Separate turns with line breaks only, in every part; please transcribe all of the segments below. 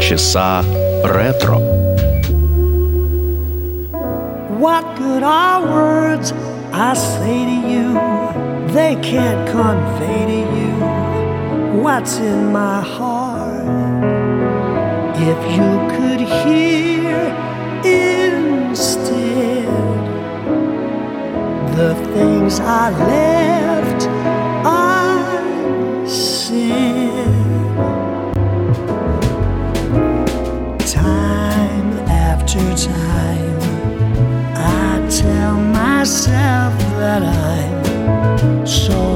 Полчаса ретро.
What good are words I say to you? They can't convey to you what's in my heart. If you could hear instead the things I left Myself that I'm so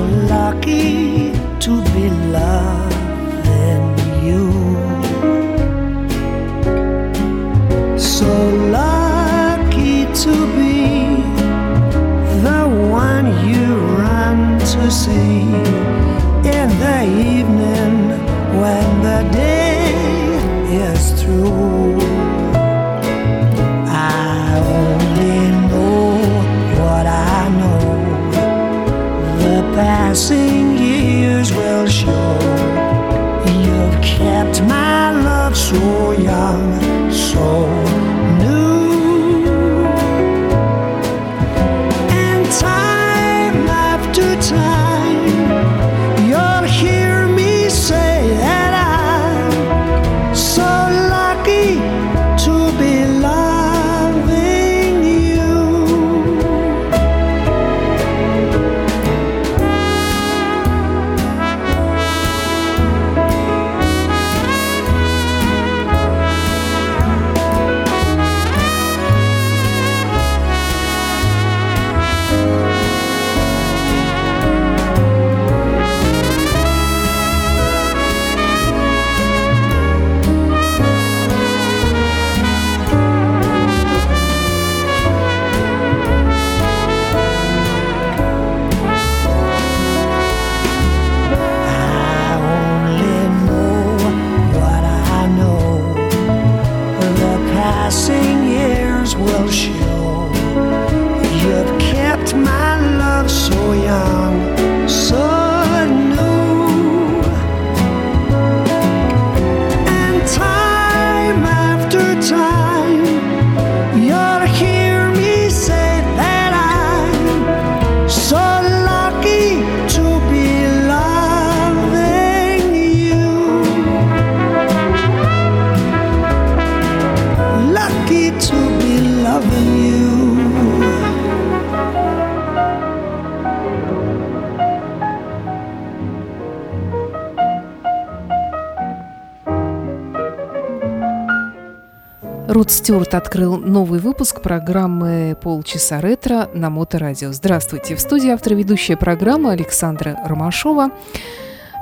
Стюарт открыл новый выпуск программы «Полчаса ретро» на Моторадио. Здравствуйте! В студии автор ведущая программы Александра Ромашова.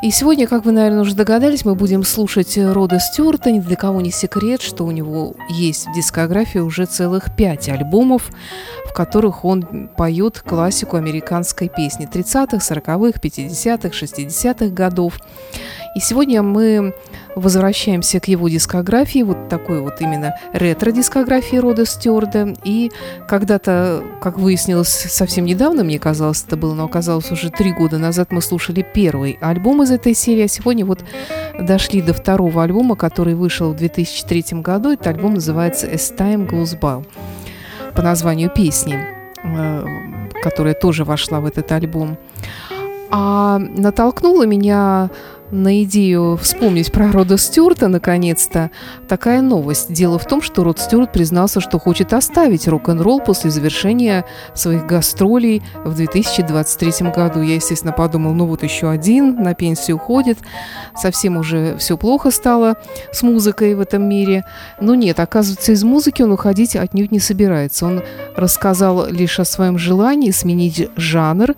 И сегодня, как вы, наверное, уже догадались, мы будем слушать Рода Стюарта. Ни для кого не секрет, что у него есть в дискографии уже целых пять альбомов, в которых он поет классику американской песни 30-х, 40-х, 50-х, 60-х годов. И сегодня мы возвращаемся к его дискографии, вот такой вот именно ретро-дискографии Рода Стюарда. И когда-то, как выяснилось совсем недавно, мне казалось, это было, но оказалось уже три года назад, мы слушали первый альбом из этой серии, а сегодня вот дошли до второго альбома, который вышел в 2003 году. Этот альбом называется «As Time Goes By» по названию песни, э, которая тоже вошла в этот альбом. А натолкнула меня на идею вспомнить про Рода Стюарта, наконец-то, такая новость. Дело в том, что Род Стюарт признался, что хочет оставить рок-н-ролл после завершения своих гастролей в 2023 году. Я, естественно, подумал, ну вот еще один на пенсию уходит, совсем уже все плохо стало с музыкой в этом мире. Но нет, оказывается, из музыки он уходить отнюдь не собирается. Он рассказал лишь о своем желании сменить жанр,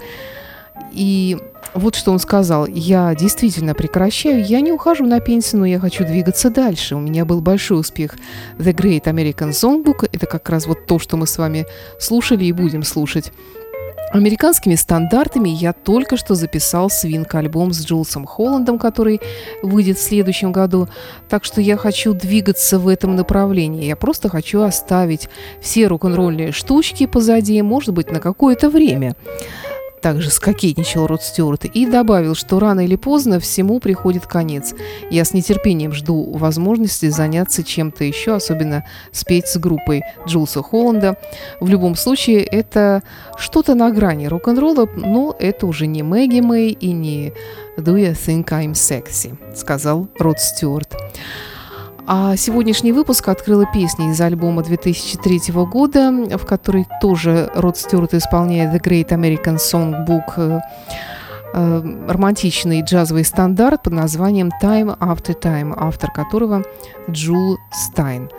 и вот что он сказал. Я действительно прекращаю. Я не ухожу на пенсию, но я хочу двигаться дальше. У меня был большой успех The Great American Songbook. Это как раз вот то, что мы с вами слушали и будем слушать. Американскими стандартами я только что записал свинг-альбом с Джулсом Холландом, который выйдет в следующем году. Так что я хочу двигаться в этом направлении. Я просто хочу оставить все рок-н-ролльные штучки позади, может быть, на какое-то время. Также скокетничал Род Стюарт и добавил, что рано или поздно всему приходит конец. Я с нетерпением жду возможности заняться чем-то еще, особенно спеть с группой Джулса Холланда. В любом случае, это что-то на грани рок-н-ролла, но это уже не Мэгги Мэй и не «Do you think I'm sexy», сказал Род Стюарт. А сегодняшний выпуск открыла песня из альбома 2003 года, в которой тоже Род Стюарт исполняет The Great American Songbook, э, э, романтичный джазовый стандарт под названием Time After Time, автор которого Джул Стайн.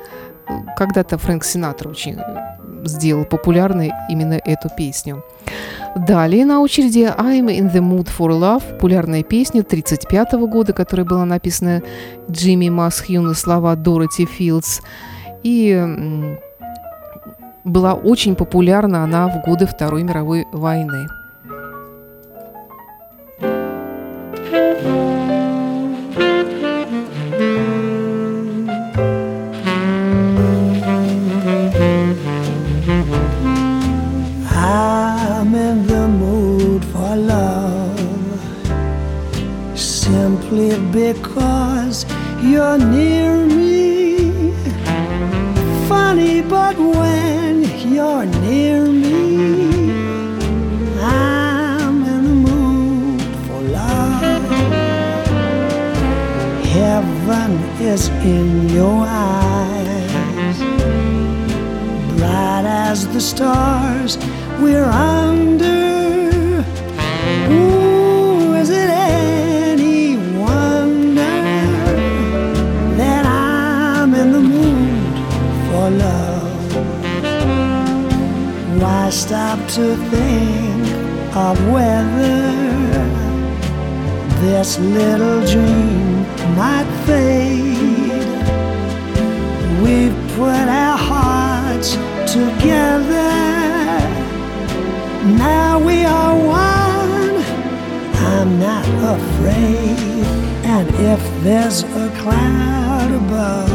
Когда-то Фрэнк Синатра очень сделал популярной именно эту песню. Далее на очереди I'm in the mood for love, популярная песня 1935 года, которая была написана Джимми Масхью на слова Дороти Филдс. И была очень популярна она в годы Второй мировой войны.
Because you're near me. Funny, but when you're near me, I'm in the mood for love. Heaven is in your eyes, bright as the stars we're under. Why stop to think of whether this little dream might fade? We've put our hearts together. Now we are one. I'm not afraid. And if there's a cloud above,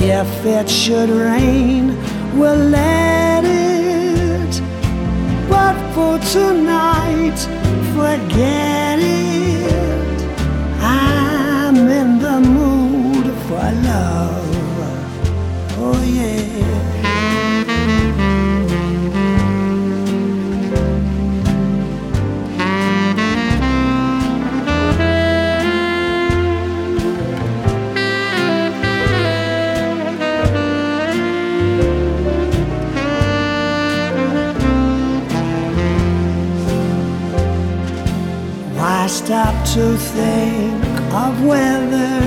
if it should rain, we'll let it. But for tonight, forget it. I'm in the mood for love. Stop to think of whether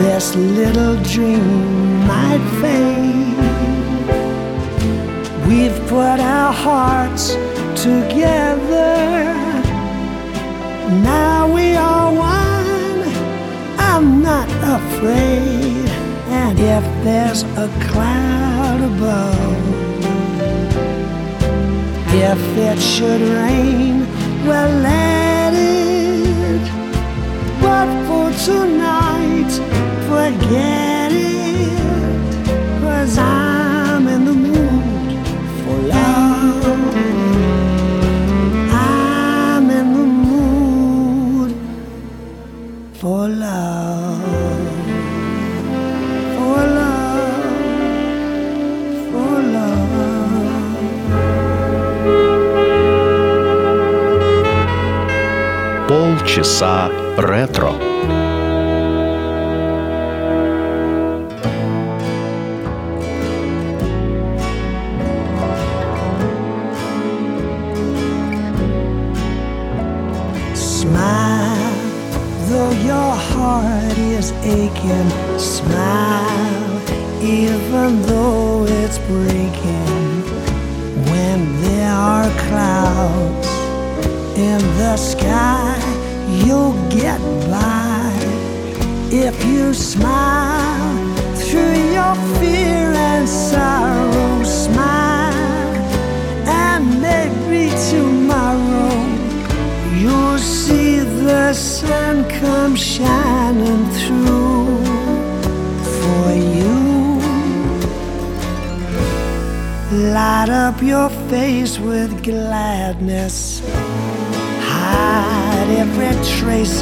this little dream might fade? We've put our hearts together. Now we are one. I'm not afraid. And if there's a cloud above, if it should rain, well, let it. But for tonight, forget it. Cause I'm in the mood for love. I'm in the mood for love.
Полчаса ретро.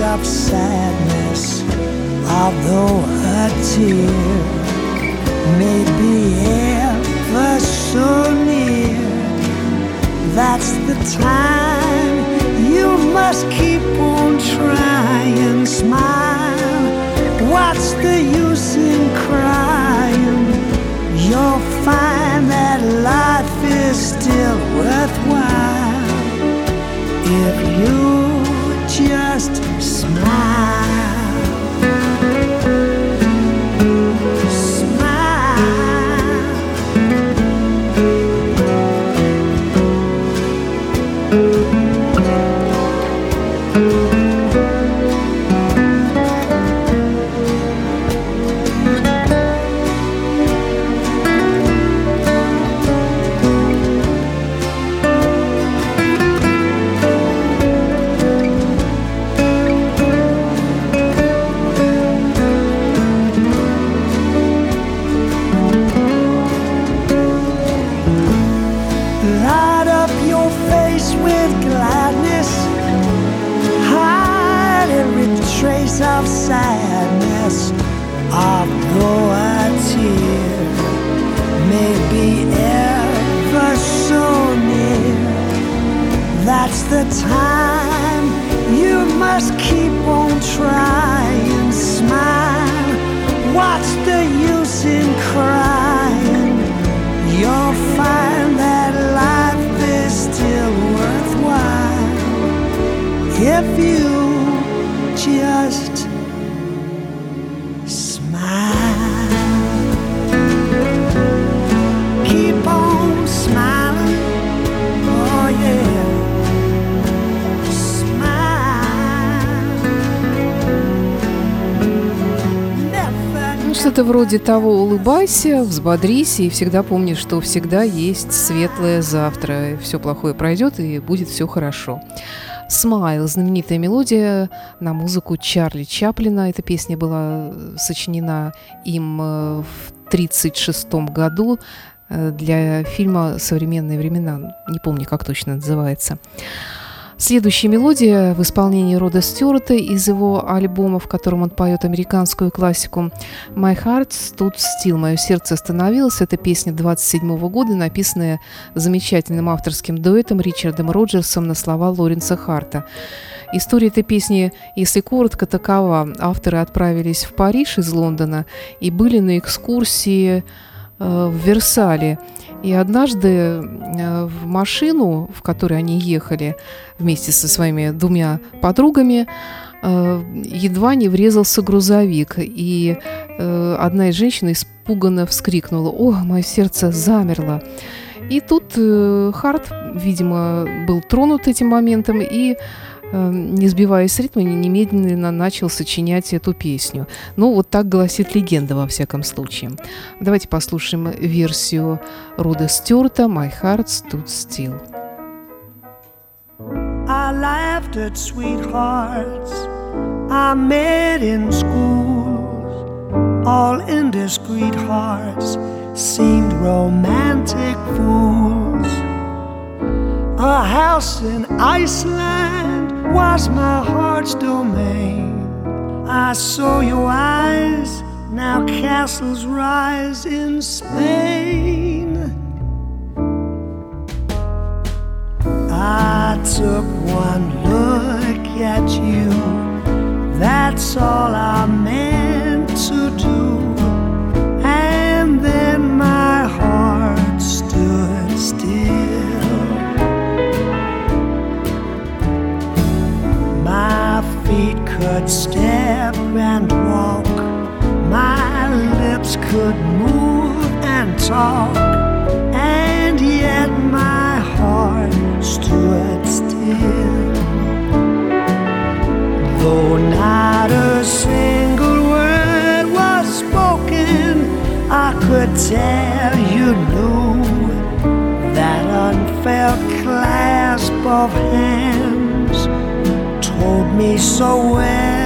Of sadness, although a tear may be ever so near. That's the time you must keep the time you must keep on trying. Smile, what's the use in crying? You'll find that life is still worthwhile if you just
что-то вроде того «улыбайся, взбодрись и всегда помни, что всегда есть светлое завтра. Все плохое пройдет и будет все хорошо». «Смайл» – знаменитая мелодия на музыку Чарли Чаплина. Эта песня была сочинена им э, в 1936 году э, для фильма «Современные времена». Не помню, как точно называется. Следующая мелодия в исполнении Рода Стюарта из его альбома, в котором он поет американскую классику «My Heart Stood Still» «Мое сердце остановилось». Это песня 27 года, написанная замечательным авторским дуэтом Ричардом Роджерсом на слова Лоренса Харта. История этой песни, если коротко, такова. Авторы отправились в Париж из Лондона и были на экскурсии э, в Версале – и однажды э, в машину, в которой они ехали вместе со своими двумя подругами, э, едва не врезался грузовик, и э, одна из женщин испуганно вскрикнула «О, мое сердце замерло!» И тут Харт, видимо, был тронут этим моментом и не сбиваясь с ритма, немедленно начал сочинять эту песню. Ну, вот так гласит легенда, во всяком случае. Давайте послушаем версию Рода Стюарта «My Heart Stood Still».
I laughed at sweethearts I met in schools. All indiscreet hearts seemed romantic fools. A house in Iceland was my heart's domain. I saw your eyes, now castles rise in Spain. I took one look at you, that's all I meant to do. Could step and walk, my lips could move and talk, and yet my heart stood still. Though not a single word was spoken, I could tell you knew that unfelt clasp of hands told me so well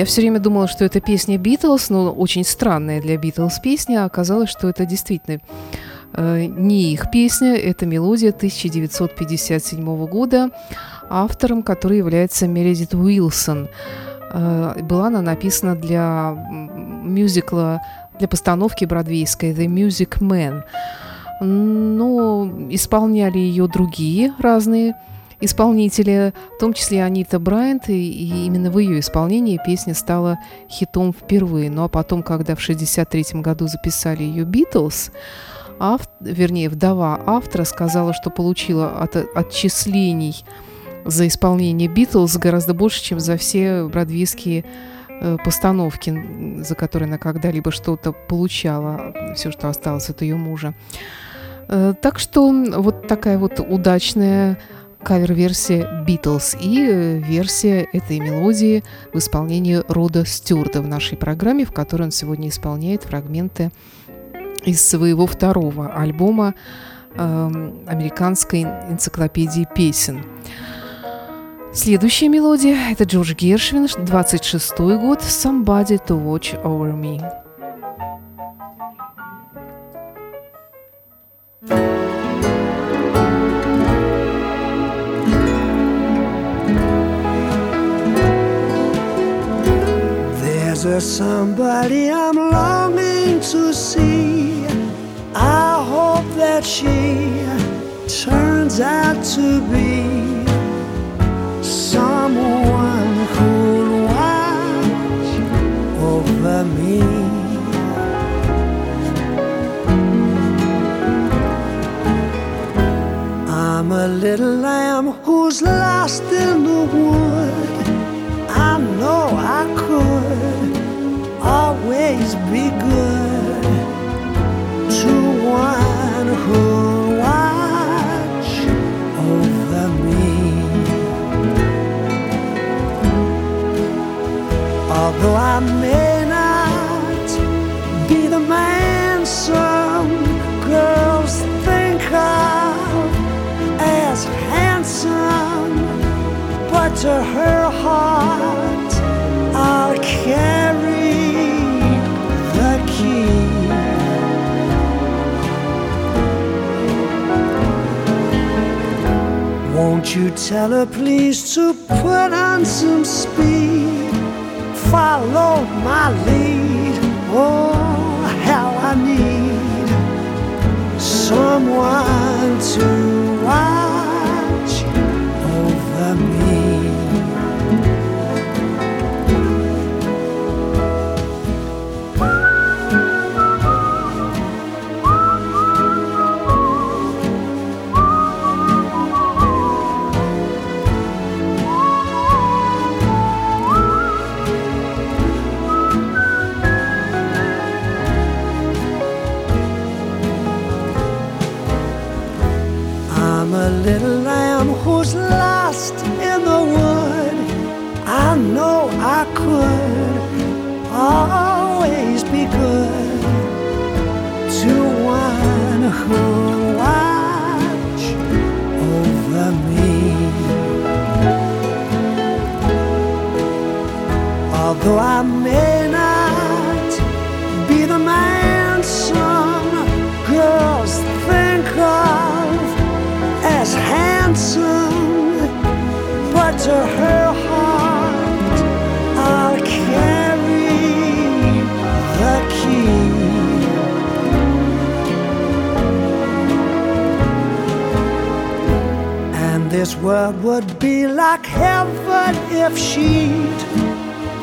Я все время думала, что это песня Битлз, но очень странная для Битлз песня. а Оказалось, что это действительно э, не их песня, это мелодия 1957 года, автором которой является Мередит Уилсон. Э, была она написана для мюзикла, для постановки бродвейской «The Music Man». Но исполняли ее другие разные исполнители, в том числе Анита Брайант, и, и именно в ее исполнении песня стала хитом впервые. Ну а потом, когда в 1963 году записали ее «Битлз», ав, вернее, вдова автора сказала, что получила от, отчислений за исполнение «Битлз» гораздо больше, чем за все бродвейские э, постановки, за которые она когда-либо что-то получала, все, что осталось от ее мужа. Э, так что вот такая вот удачная кавер-версия «Битлз» и э, версия этой мелодии в исполнении Рода Стюарта в нашей программе, в которой он сегодня исполняет фрагменты из своего второго альбома э, американской энциклопедии песен. Следующая мелодия – это Джордж Гершвин, 26 год, «Somebody to watch over me».
There's there somebody I'm longing to see. I hope that she turns out to be someone who'll watch over me. I'm a little lamb who's lost in the Although I may not be the man some girls think of as handsome, but to her heart I'll carry You tell her please to put on some speed? Follow my lead. Oh, how I need someone to who's lost in the wood. I know I could always be good to one who watch over me. Although I may world would be like heaven if she'd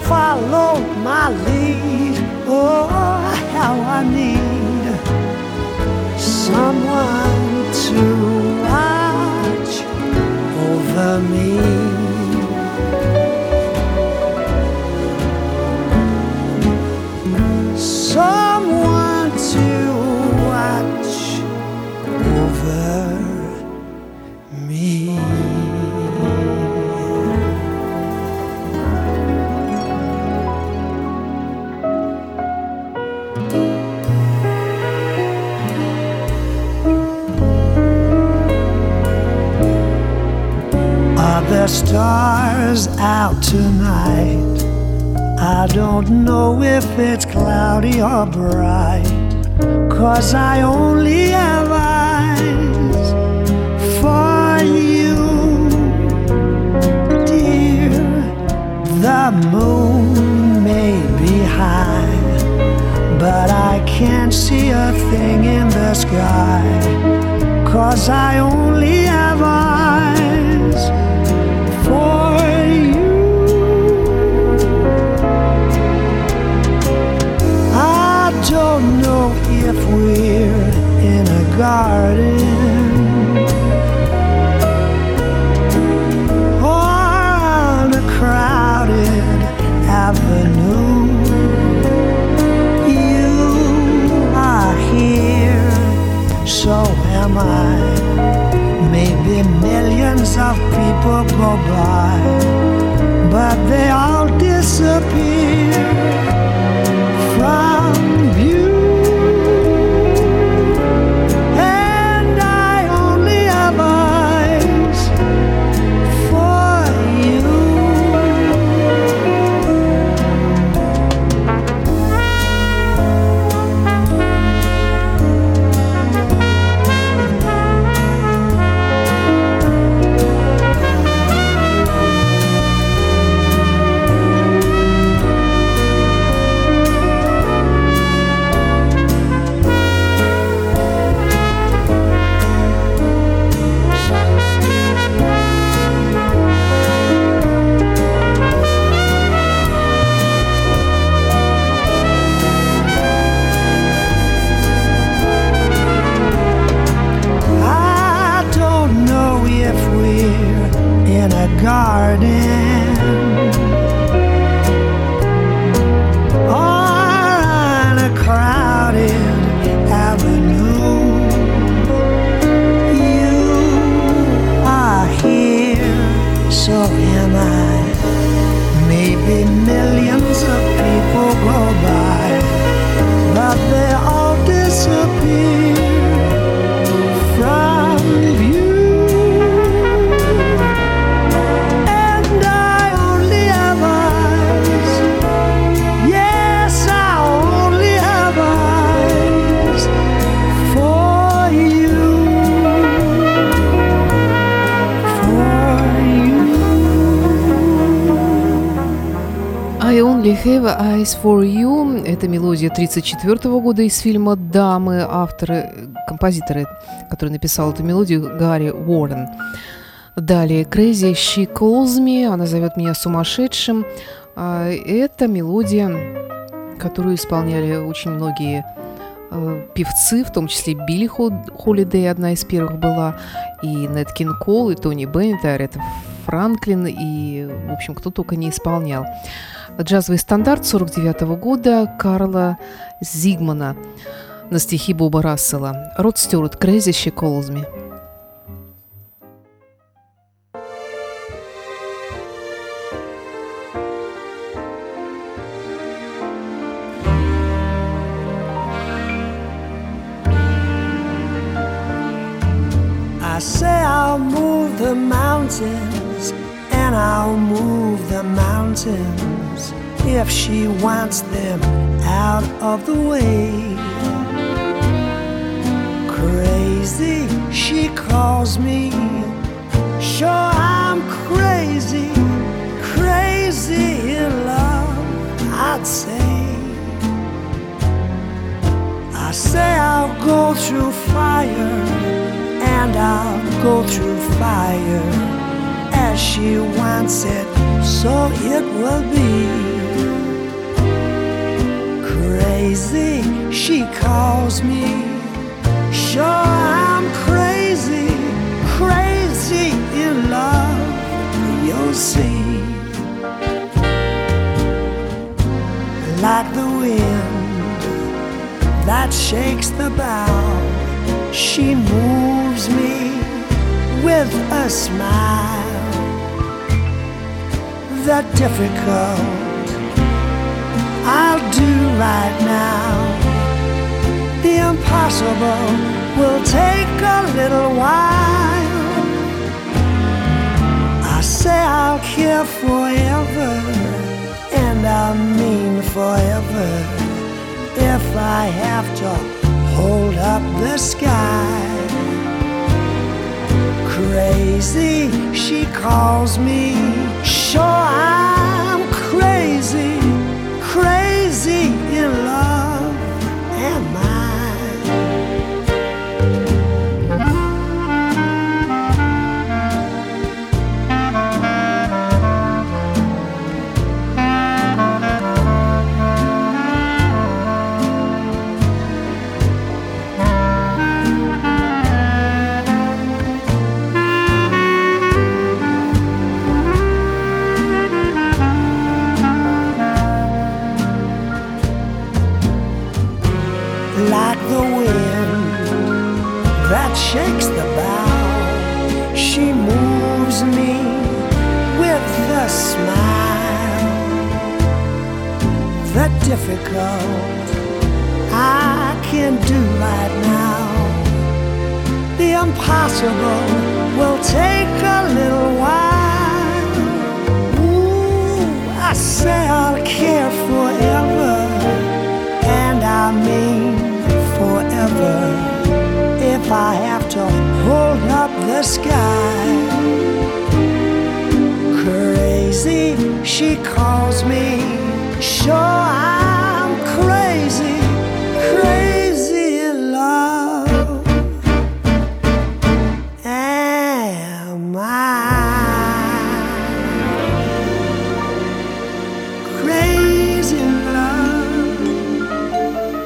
follow my lead. Oh, how I need someone to watch over me. Stars out tonight? I don't know if it's cloudy or bright. Cause I only have eyes for you, dear. The moon may be high, but I can't see a thing in the sky. Cause I only have eyes if we're in a garden or on a crowded avenue. You are here, so am I. Maybe millions of people go by, but they all Have Eyes for You –
это мелодия 1934 года из фильма «Дамы», авторы, композиторы, который написал эту мелодию, Гарри Уоррен. Далее Crazy She Calls Me, она зовет меня сумасшедшим. А, Это мелодия, которую исполняли очень многие э, певцы, в том числе Билли Хо- Холидей, одна из первых была, и Нэт Кин Кол, и Тони Беннет, и Арета Франклин, и, в общем, кто только не исполнял. Джазовый стандарт 49 года Карла Зигмана на стихи Боба Рассела. Род Стюарт «Crazy She Calls Me».
I say I'll move the mountains, I'll move the mountains if she wants them out of the way. Crazy, she calls me. Sure, I'm crazy, crazy in love, I'd say. I say I'll go through fire and I'll go through fire as she wants it, so it will be. Crazy, she calls me. Sure, I'm crazy, crazy in love. You'll see. Like the wind that shakes the bough. She moves me with a smile. The difficult I'll do right now. The impossible will take a little while. I say I'll care forever, and I mean forever if I have to hold up the sky. Crazy, she calls me. Sure, I'm crazy, crazy in love. Am I?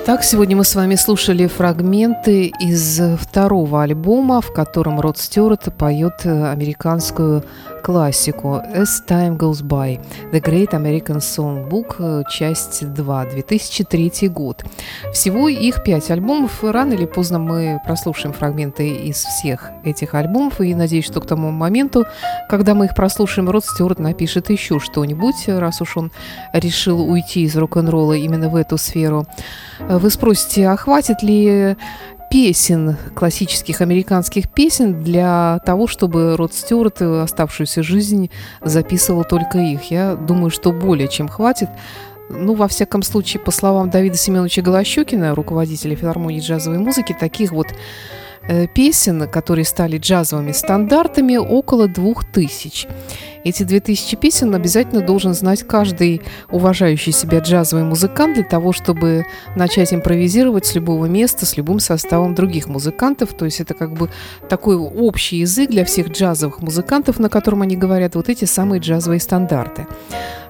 Так, сегодня мы с вами слушали фрагменты из второго альбома, в котором Род Стюарт поет э, американскую классику «As Time Goes By» – «The Great American Songbook», э, часть 2, 2003 год. Всего их пять альбомов. Рано или поздно мы прослушаем фрагменты из всех этих альбомов, и надеюсь, что к тому моменту, когда мы их прослушаем, Род Стюарт напишет еще что-нибудь, раз уж он решил уйти из рок-н-ролла именно в эту сферу. Вы спросите, а хватит ли песен, классических американских песен для того, чтобы Род Стюарт оставшуюся жизнь записывал только их. Я думаю, что более чем хватит. Ну, во всяком случае, по словам Давида Семеновича Голощекина, руководителя филармонии джазовой музыки, таких вот э, песен, которые стали джазовыми стандартами, около двух тысяч. Эти две тысячи песен обязательно должен знать каждый уважающий себя джазовый музыкант для того, чтобы начать импровизировать с любого места, с любым составом других музыкантов. То есть это как бы такой общий язык для всех джазовых музыкантов, на котором они говорят вот эти самые джазовые стандарты.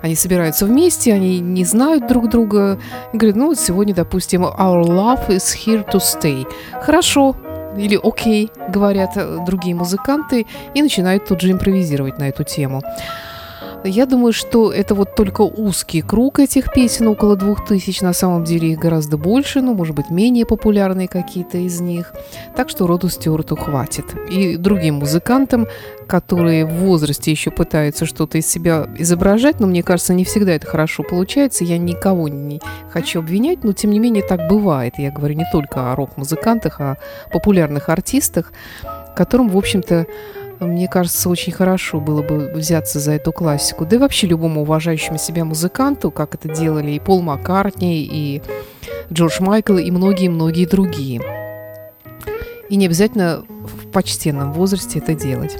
Они собираются вместе, они не знают друг друга. И говорят, ну вот сегодня, допустим, «Our love is here to stay». Хорошо, или «окей», говорят э, другие музыканты, и начинают тут же импровизировать на эту тему. Я думаю, что это вот только узкий круг этих песен, около двух тысяч. На самом деле их гораздо больше, ну, может быть, менее популярные какие-то из них. Так что Роду Стюарту хватит. И другим музыкантам, которые в возрасте еще пытаются что-то из себя изображать, но мне кажется, не всегда это хорошо получается. Я никого не хочу обвинять, но тем не менее так бывает. Я говорю не только о рок-музыкантах, а о популярных артистах, которым, в общем-то, мне кажется, очень хорошо было бы взяться за эту классику. Да и вообще любому уважающему себя музыканту, как это делали и Пол Маккартни, и Джордж Майкл, и многие-многие другие. И не обязательно в почтенном возрасте это делать.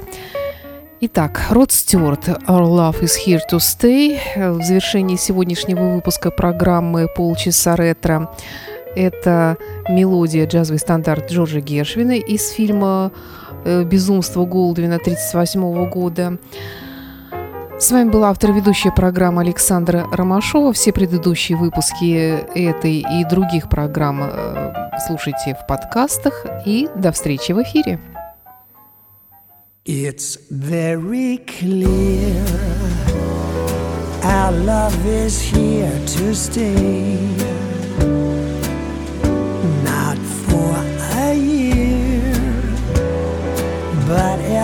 Итак, Род Стюарт, Our Love is Here to Stay. В завершении сегодняшнего выпуска программы «Полчаса ретро» это мелодия джазовый стандарт Джорджа Гершвина из фильма Э, «Безумство Голдвина» 1938 года. С вами была автор ведущая программа Александра Ромашова. Все предыдущие выпуски этой и других программ э, слушайте в подкастах. И до встречи в эфире.
It's very clear our love is here to stay.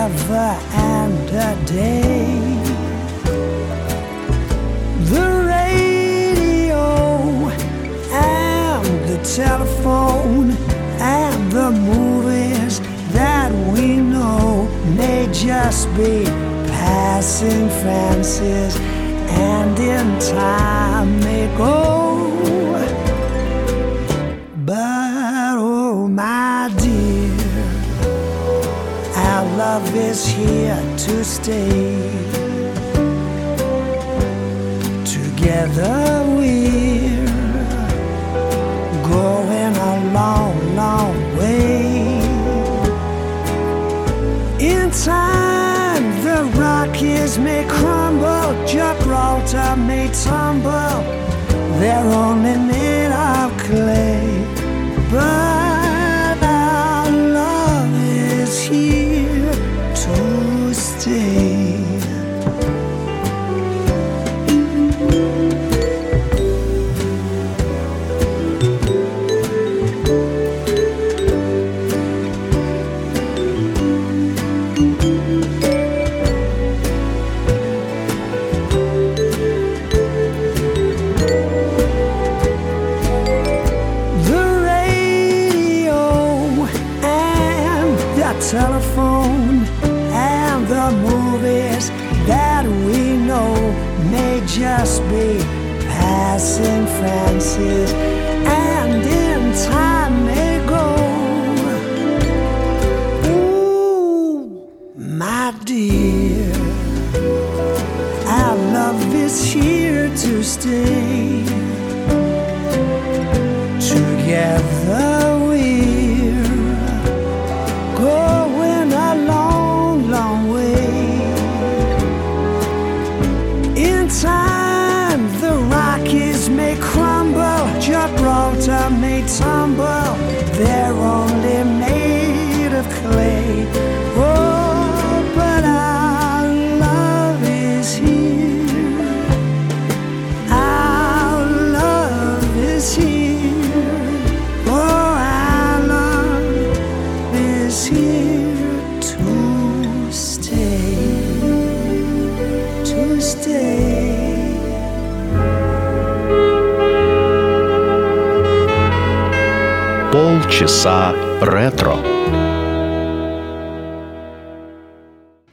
But ever and a day. The radio and the telephone and the movies that we know may just be passing fancies and in time may go. But oh, my dear, love is here to stay. Together we're going a long, long way. In time, the Rockies may crumble, Gibraltar may tumble. They're only Francis
Полчаса ретро.